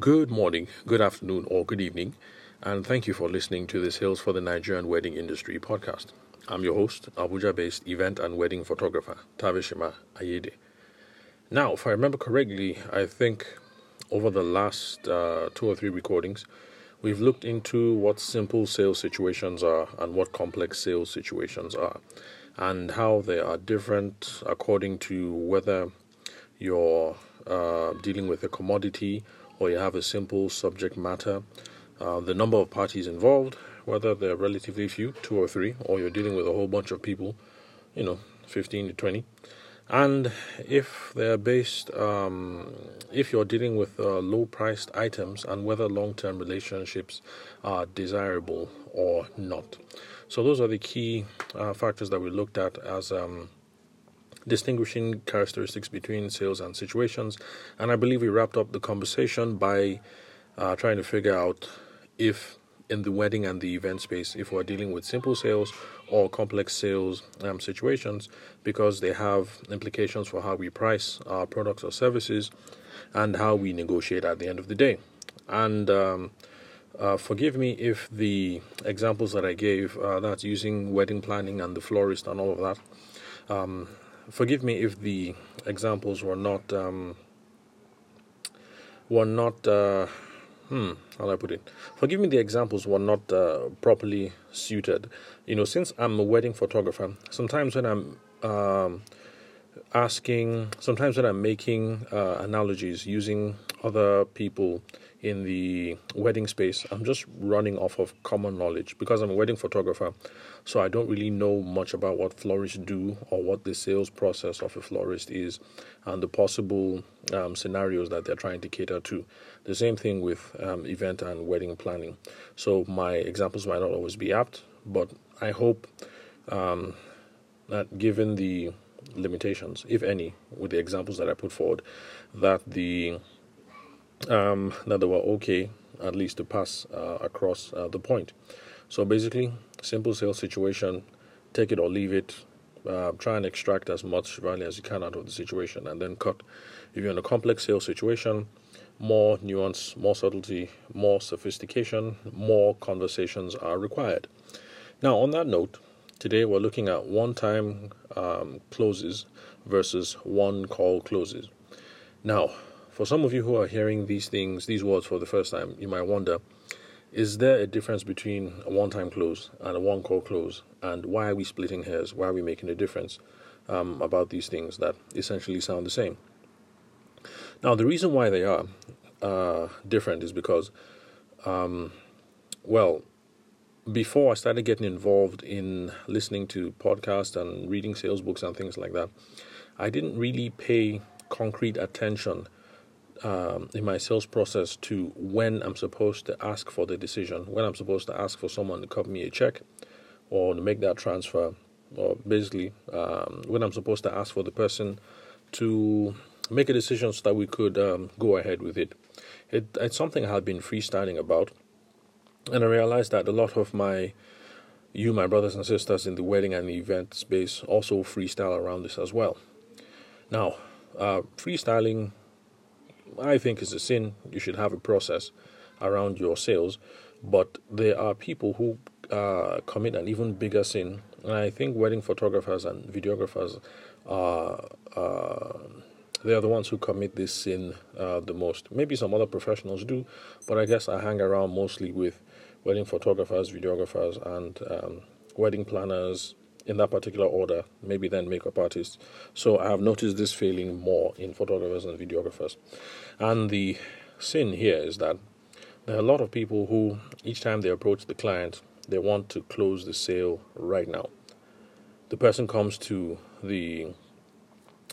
Good morning, good afternoon, or good evening, and thank you for listening to this Sales for the Nigerian Wedding Industry podcast. I'm your host, Abuja based event and wedding photographer, Tavishima Ayede. Now, if I remember correctly, I think over the last uh, two or three recordings, we've looked into what simple sales situations are and what complex sales situations are, and how they are different according to whether you're uh, dealing with a commodity or you have a simple subject matter, uh, the number of parties involved, whether they're relatively few, two or three, or you're dealing with a whole bunch of people, you know, 15 to 20. And if they're based, um, if you're dealing with uh, low priced items and whether long term relationships are desirable or not. So, those are the key uh, factors that we looked at as um, distinguishing characteristics between sales and situations. And I believe we wrapped up the conversation by uh, trying to figure out if in the wedding and the event space if we're dealing with simple sales or complex sales um, situations because they have implications for how we price our products or services and how we negotiate at the end of the day. And um, uh, forgive me if the examples that I gave, uh, that's using wedding planning and the florist and all of that, um, forgive me if the examples were not um, were not uh, hmm, how do I put it? Forgive me, the examples were not uh, properly suited. You know, since I'm a wedding photographer, sometimes when I'm um, asking, sometimes when I'm making uh, analogies using other people in the wedding space, I'm just running off of common knowledge because I'm a wedding photographer. So I don't really know much about what florists do or what the sales process of a florist is and the possible um, scenarios that they're trying to cater to. The same thing with um, event and wedding planning. So my examples might not always be apt, but I hope um, that given the limitations, if any, with the examples that I put forward, that the um, that they were okay at least to pass uh, across uh, the point. So basically, simple sales situation, take it or leave it. Uh, try and extract as much value as you can out of the situation, and then cut. If you're in a complex sales situation, more nuance, more subtlety, more sophistication, more conversations are required. Now, on that note, today we're looking at one-time um, closes versus one-call closes. Now, for some of you who are hearing these things, these words for the first time, you might wonder is there a difference between a one time close and a one call close? And why are we splitting hairs? Why are we making a difference um, about these things that essentially sound the same? Now, the reason why they are uh, different is because, um, well, before I started getting involved in listening to podcasts and reading sales books and things like that, I didn't really pay concrete attention um, in my sales process to when I'm supposed to ask for the decision, when I'm supposed to ask for someone to cut me a check or to make that transfer, or basically um, when I'm supposed to ask for the person to make a decision so that we could um, go ahead with it. it. It's something I have been freestyling about, and I realized that a lot of my you, my brothers and sisters in the wedding and the event space, also freestyle around this as well. Now, uh, freestyling I think it's a sin. You should have a process around your sales. But there are people who uh, commit an even bigger sin. And I think wedding photographers and videographers are. Uh, they are the ones who commit this sin uh, the most. Maybe some other professionals do, but I guess I hang around mostly with wedding photographers, videographers, and um, wedding planners, in that particular order, maybe then makeup artists. So I have noticed this failing more in photographers and videographers. And the sin here is that there are a lot of people who, each time they approach the client, they want to close the sale right now. The person comes to the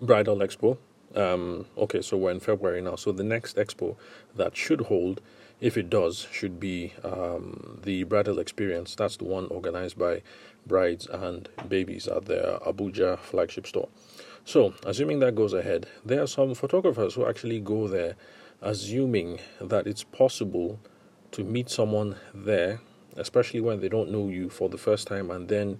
bridal expo. Um, okay, so we're in February now. So the next expo that should hold if it does, should be um, the bridal experience. That's the one organized by Brides and Babies at their Abuja flagship store. So, assuming that goes ahead, there are some photographers who actually go there assuming that it's possible to meet someone there, especially when they don't know you for the first time, and then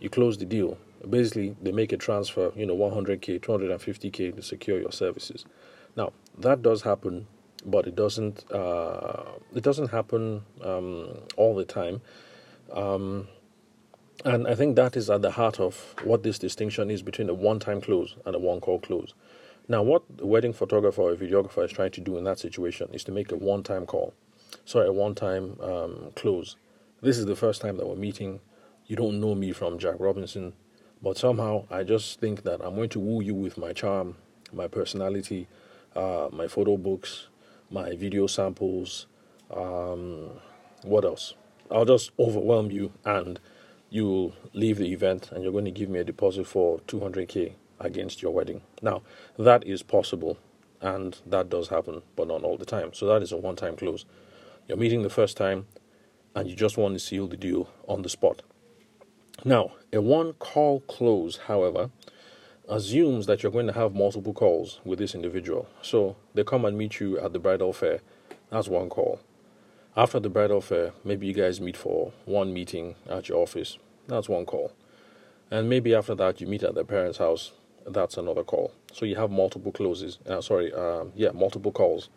you close the deal. Basically, they make a transfer, you know, 100k, 250k to secure your services. Now, that does happen but it doesn't uh, it doesn't happen um, all the time. Um, and I think that is at the heart of what this distinction is between a one-time close and a one-call close. Now, what the wedding photographer or videographer is trying to do in that situation is to make a one-time call, sorry, a one-time um, close. This is the first time that we're meeting. You don't know me from Jack Robinson, but somehow I just think that I'm going to woo you with my charm, my personality, uh, my photo books, my video samples. Um, what else? I'll just overwhelm you and you'll leave the event and you're going to give me a deposit for 200k against your wedding. Now, that is possible and that does happen, but not all the time. So that is a one time close. You're meeting the first time and you just want to seal the deal on the spot. Now, a one call close, however, assumes that you're going to have multiple calls with this individual. So they come and meet you at the bridal fair. That's one call. After the bridal fair, maybe you guys meet for one meeting at your office. That's one call. And maybe after that, you meet at their parents' house. That's another call. So you have multiple closes. Uh, sorry, uh, yeah, multiple calls.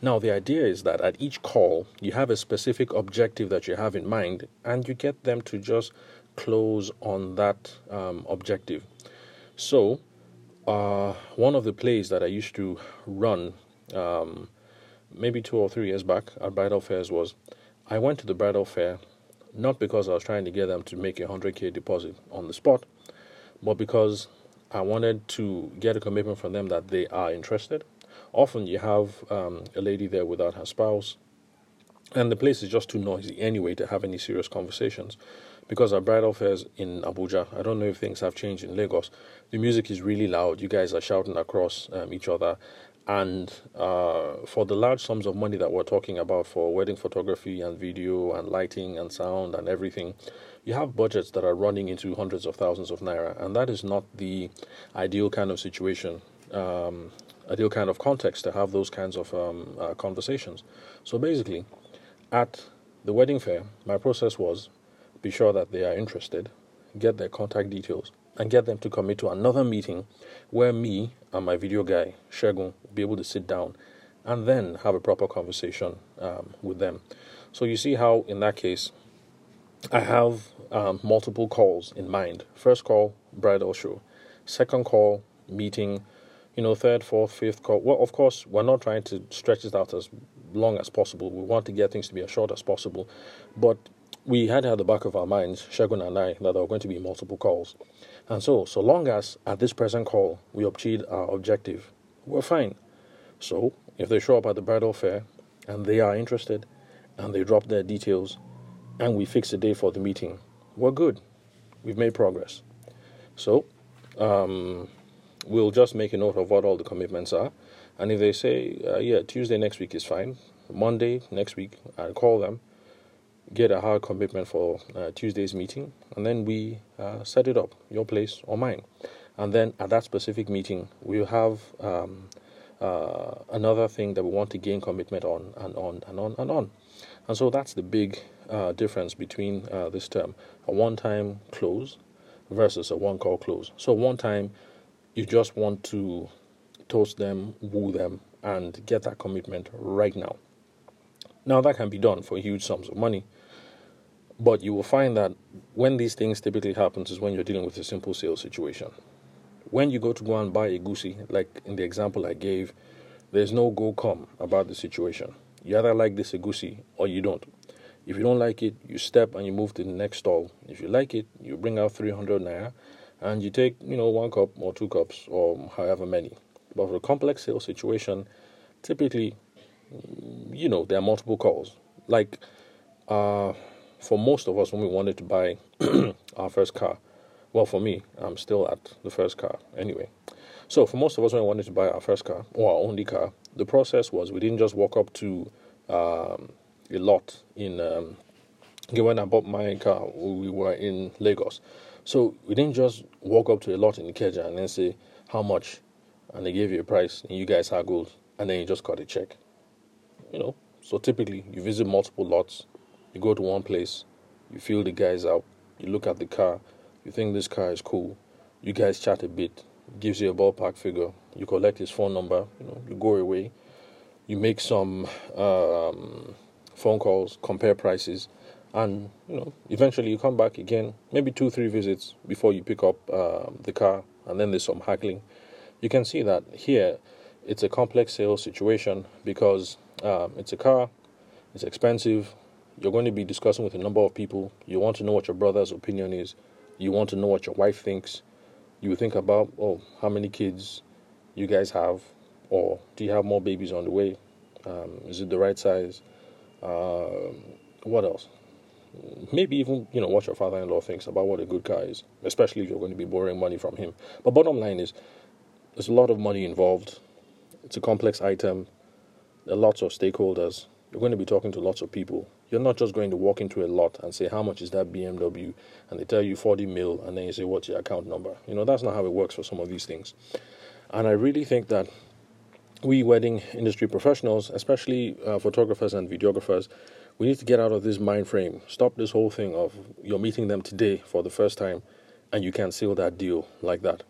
Now, the idea is that at each call, you have a specific objective that you have in mind, and you get them to just close on that um, objective. So, uh, one of the plays that I used to run um, maybe two or three years back at bridal fairs was I went to the bridal fair not because I was trying to get them to make a 100k deposit on the spot, but because I wanted to get a commitment from them that they are interested. Often you have um, a lady there without her spouse, and the place is just too noisy anyway to have any serious conversations. Because our bridal fairs in Abuja, I don't know if things have changed in Lagos. The music is really loud. You guys are shouting across um, each other, and uh, for the large sums of money that we're talking about for wedding photography and video and lighting and sound and everything, you have budgets that are running into hundreds of thousands of naira, and that is not the ideal kind of situation, um, ideal kind of context to have those kinds of um, uh, conversations. So basically, at the wedding fair, my process was be sure that they are interested, get their contact details, and get them to commit to another meeting where me and my video guy, Shegun, will be able to sit down and then have a proper conversation um, with them. So you see how, in that case, I have um, multiple calls in mind. First call, bridal show. Second call, meeting. You know, third, fourth, fifth call. Well, of course, we're not trying to stretch it out as long as possible. We want to get things to be as short as possible. But we had at the back of our minds, Shagun and I, that there were going to be multiple calls. And so, so long as at this present call we achieved our objective, we're fine. So, if they show up at the bridal fair and they are interested and they drop their details and we fix a day for the meeting, we're good. We've made progress. So, um, we'll just make a note of what all the commitments are. And if they say, uh, yeah, Tuesday next week is fine, Monday next week, I'll call them get a hard commitment for uh, Tuesday's meeting, and then we uh, set it up, your place or mine. And then at that specific meeting, we'll have um, uh, another thing that we want to gain commitment on, and on, and on, and on. And so that's the big uh, difference between uh, this term a one time close versus a one call close. So, one time, you just want to toast them, woo them, and get that commitment right now. Now, that can be done for huge sums of money but you will find that when these things typically happens is when you're dealing with a simple sales situation. When you go to go and buy a goosey, like in the example I gave, there's no go come about the situation. You either like this goosey or you don't. If you don't like it, you step and you move to the next stall. If you like it, you bring out 300 naira and you take, you know, one cup or two cups or however many. But for a complex sales situation, typically, you know, there are multiple calls. Like, uh, for most of us, when we wanted to buy our first car, well, for me, I'm still at the first car anyway. So, for most of us, when we wanted to buy our first car or our only car, the process was we didn't just walk up to um, a lot in. Um, when I bought my car, we were in Lagos. So, we didn't just walk up to a lot in Ikeja and then say, How much? And they gave you a price, and you guys haggled, and then you just got a check. You know, so typically you visit multiple lots, you go to one place, you feel the guys out, you look at the car, you think this car is cool, you guys chat a bit, gives you a ballpark figure, you collect his phone number, you know, you go away. you make some um, phone calls, compare prices, and you know eventually you come back again, maybe two three visits before you pick up uh, the car, and then there's some haggling. You can see that here it's a complex sales situation because um, it's a car, it's expensive. You're going to be discussing with a number of people. You want to know what your brother's opinion is. You want to know what your wife thinks. You think about, oh, how many kids you guys have, or do you have more babies on the way? Um, is it the right size? Uh, what else? Maybe even you know what your father-in-law thinks about what a good car is, especially if you're going to be borrowing money from him. But bottom line is, there's a lot of money involved. It's a complex item. There are lots of stakeholders. You're going to be talking to lots of people. You're not just going to walk into a lot and say, How much is that BMW? And they tell you 40 mil, and then you say, What's your account number? You know, that's not how it works for some of these things. And I really think that we wedding industry professionals, especially uh, photographers and videographers, we need to get out of this mind frame. Stop this whole thing of you're meeting them today for the first time and you can seal that deal like that.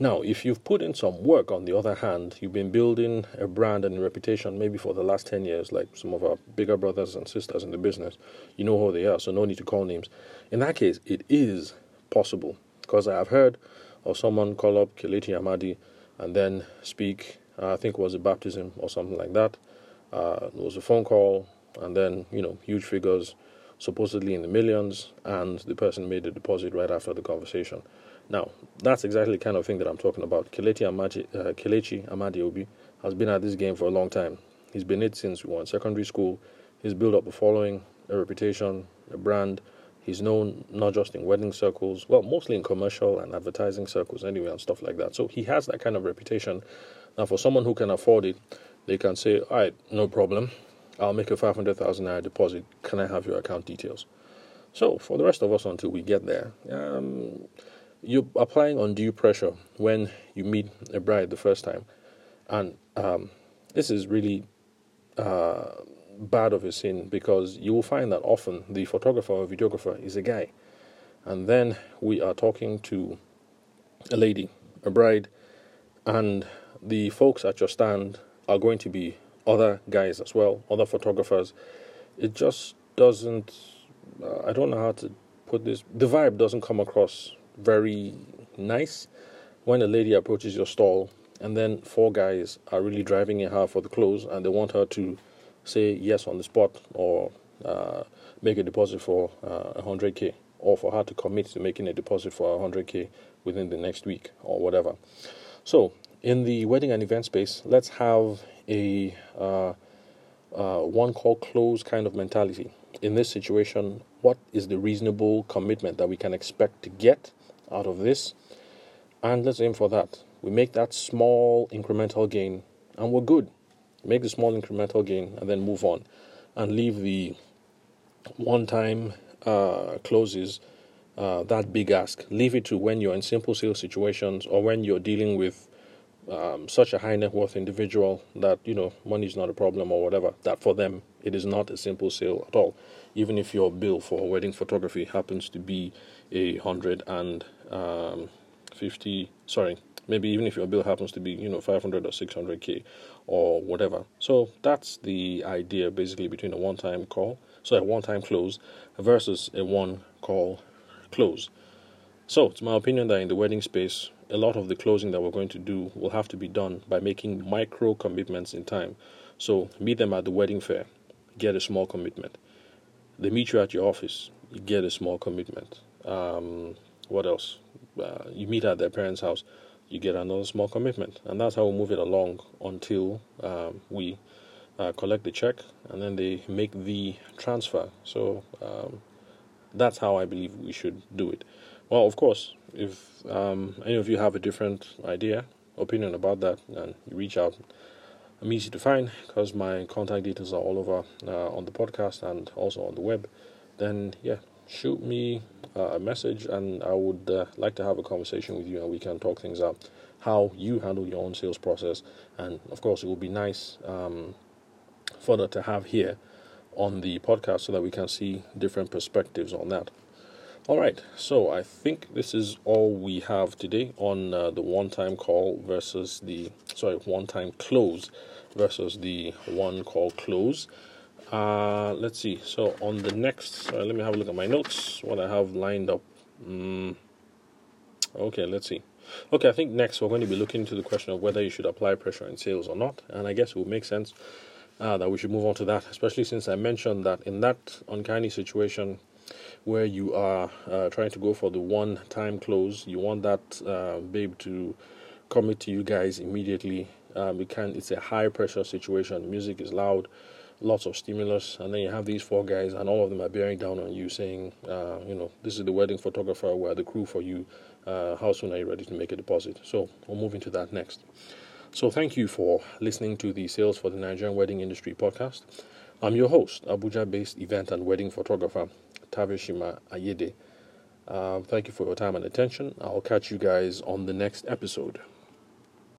Now, if you've put in some work, on the other hand, you've been building a brand and reputation maybe for the last 10 years, like some of our bigger brothers and sisters in the business, you know who they are, so no need to call names. In that case, it is possible because I have heard of someone call up Kelechi Amadi and then speak, uh, I think it was a baptism or something like that. Uh, there was a phone call, and then, you know, huge figures, supposedly in the millions, and the person made a deposit right after the conversation. Now, that's exactly the kind of thing that I'm talking about. Kelechi Amadi, uh, Kelechi Amadi Obi has been at this game for a long time. He's been it since we were in secondary school. He's built up a following, a reputation, a brand. He's known not just in wedding circles, well, mostly in commercial and advertising circles anyway, and stuff like that. So he has that kind of reputation. Now, for someone who can afford it, they can say, all right, no problem. I'll make a 500,000 naira deposit. Can I have your account details? So, for the rest of us, until we get there, um, you're applying undue pressure when you meet a bride the first time. And um, this is really uh, bad of a sin because you will find that often the photographer or videographer is a guy. And then we are talking to a lady, a bride, and the folks at your stand are going to be other guys as well, other photographers. It just doesn't, uh, I don't know how to put this, the vibe doesn't come across very nice when a lady approaches your stall and then four guys are really driving in her for the clothes and they want her to say yes on the spot or uh, make a deposit for uh, 100k or for her to commit to making a deposit for 100k within the next week or whatever. So, in the wedding and event space, let's have a uh, uh, one call close kind of mentality. In this situation, what is the reasonable commitment that we can expect to get out of this, and let's aim for that. We make that small incremental gain, and we're good. Make the small incremental gain, and then move on, and leave the one-time uh, closes. Uh, that big ask. Leave it to when you're in simple sales situations or when you're dealing with um, such a high net worth individual that you know money is not a problem or whatever. That for them it is not a simple sale at all. Even if your bill for wedding photography happens to be a hundred and um, 50 sorry maybe even if your bill happens to be you know 500 or 600k or whatever so that's the idea basically between a one-time call so a one-time close versus a one call close so it's my opinion that in the wedding space a lot of the closing that we're going to do will have to be done by making micro commitments in time. So meet them at the wedding fair. Get a small commitment. They meet you at your office. You get a small commitment. Um, what else? Uh, you meet at their parents' house, you get another small commitment, and that's how we move it along until um, we uh, collect the check and then they make the transfer. So um, that's how I believe we should do it. Well, of course, if um, any of you have a different idea, opinion about that, and you reach out, I'm easy to find because my contact details are all over uh, on the podcast and also on the web. Then, yeah, shoot me uh, a message and I would uh, like to have a conversation with you and we can talk things out. How you handle your own sales process, and of course, it would be nice um, further to have here on the podcast so that we can see different perspectives on that. All right, so I think this is all we have today on uh, the one-time call versus the sorry one-time close versus the one call close. Uh, let's see. So on the next, uh, let me have a look at my notes. What I have lined up. Mm, okay, let's see. Okay, I think next we're going to be looking into the question of whether you should apply pressure in sales or not, and I guess it would make sense uh, that we should move on to that, especially since I mentioned that in that uncanny situation where you are uh, trying to go for the one time close, you want that uh, babe to commit to you guys immediately. Um, can, it's a high pressure situation. Music is loud, lots of stimulus, and then you have these four guys, and all of them are bearing down on you, saying, uh, you know, this is the wedding photographer, we're the crew for you. Uh, how soon are you ready to make a deposit? So we'll move into that next. So thank you for listening to the Sales for the Nigerian Wedding Industry podcast. I'm your host, Abuja based event and wedding photographer Tavishima Ayede. Uh, thank you for your time and attention. I'll catch you guys on the next episode.